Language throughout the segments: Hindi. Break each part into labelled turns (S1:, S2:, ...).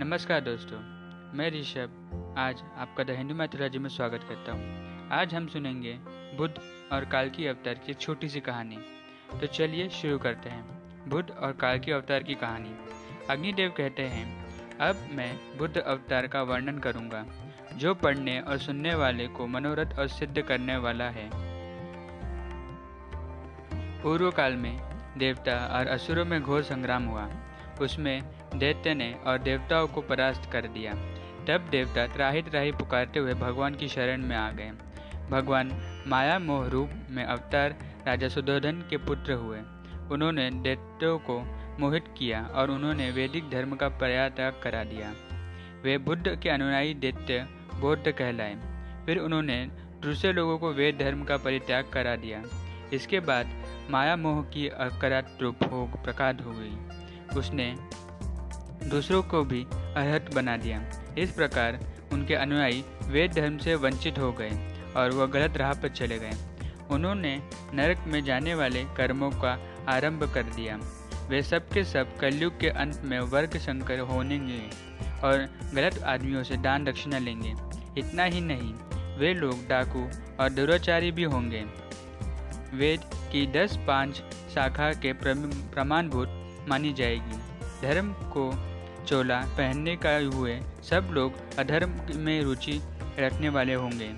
S1: नमस्कार दोस्तों, मैं ऋषभ। आज आपका द हिंदू मैथोलॉजी में स्वागत करता हूँ। आज हम सुनेंगे बुद्ध और काल की अवतार की छोटी सी कहानी। तो चलिए शुरू करते हैं, बुद्ध और काल की अवतार की कहानी। अग्निदेव कहते हैं, अब मैं बुद्ध अवतार का वर्णन करूँगा, जो पढ़ने और सुनने वाले को मनोरथ और सिद्ध करने वाला है। पूर्व काल में देवता और असुरों में घोर संग्राम हुआ। उसमें दैत्य ने और देवताओं को परास्त कर दिया। तब देवता त्राही त्राही पुकारते हुए भगवान की शरण में आ गए। भगवान माया मोह रूप में अवतार राजा सुधोधन के पुत्र हुए। उन्होंने दैत्यों को मोहित किया और उन्होंने वैदिक धर्म का त्याग करा दिया। वे बुद्ध के अनुयायी दैत्य बौद्ध कहलाए। फिर उन्होंने दूसरे लोगों को वेद धर्म का परित्याग करा दिया। इसके बाद माया मोह की अकरात रूप हो प्रकाश हो गई। उसने दूसरों को भी अरहत बना दिया। इस प्रकार उनके अनुयायी वेद धर्म से वंचित हो गए और वह गलत राह पर चले गए। उन्होंने नरक में जाने वाले कर्मों का आरंभ कर दिया। वे सब के सब कलयुग के अंत में वर्ग संकर होने और गलत आदमियों से दान दक्षिणा लेंगे। इतना ही नहीं, वे लोग डाकू और दुराचारी भी होंगे। वेद की दस पाँच शाखा के प्रमाणभूत मानी जाएगी। धर्म को चोला पहनने का हुए सब लोग अधर्म में रुचि रखने वाले होंगे।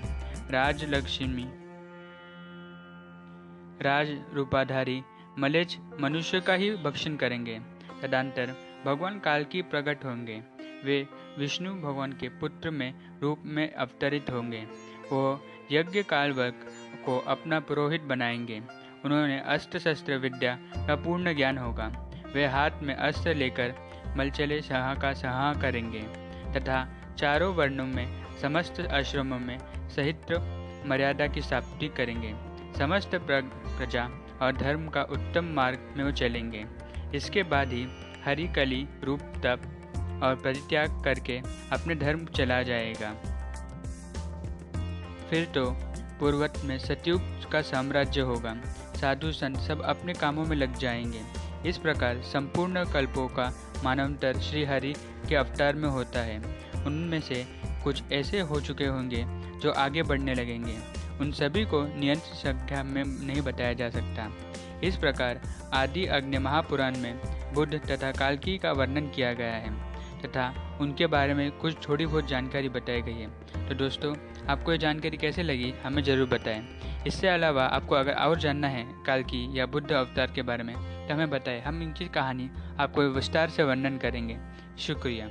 S1: राज लक्ष्मी राज रूपाधारी मलेच मनुष्य का ही भक्षण करेंगे। तदांतर भगवान काल की प्रकट होंगे। वे विष्णु भगवान के पुत्र में रूप में अवतरित होंगे। वो यज्ञ काल वर्ग को अपना पुरोहित बनाएँगे। उन्होंने अस्त्र शस्त्र विद्या का पूर्ण ज्ञान होगा। वे हाथ में अस्त्र लेकर मलचले सहा का सहा करेंगे, तथा चारों वर्णों में, समस्त आश्रमों में सहित मर्यादा की स्थापति करेंगे। समस्त प्रजा और धर्म का उत्तम मार्ग में चलेंगे। इसके बाद ही हरि कली, रूप तप और परित्याग करके अपने धर्म चला जाएगा। फिर तो पूर्वत में सतयुग का साम्राज्य होगा। साधु संत सब अपने कामों में लग जाएँगे। इस प्रकार संपूर्ण कल्पों का मानवतर श्रीहरि के अवतार में होता है। उनमें से कुछ ऐसे हो चुके होंगे जो आगे बढ़ने लगेंगे। उन सभी को नियंत्रण संख्या में नहीं बताया जा सकता। इस प्रकार आदि अग्नि महापुराण में बुद्ध तथा कालकी का वर्णन किया गया है तथा उनके बारे में कुछ थोड़ी बहुत जानकारी बताई गई है। तो दोस्तों, आपको ये जानकारी कैसे लगी, हमें ज़रूर बताएँ। इससे अलावा आपको अगर और जानना है काल की या बुद्ध अवतार के बारे में तो हमें बताएँ। हम इनकी कहानी आपको विस्तार से वर्णन करेंगे। शुक्रिया।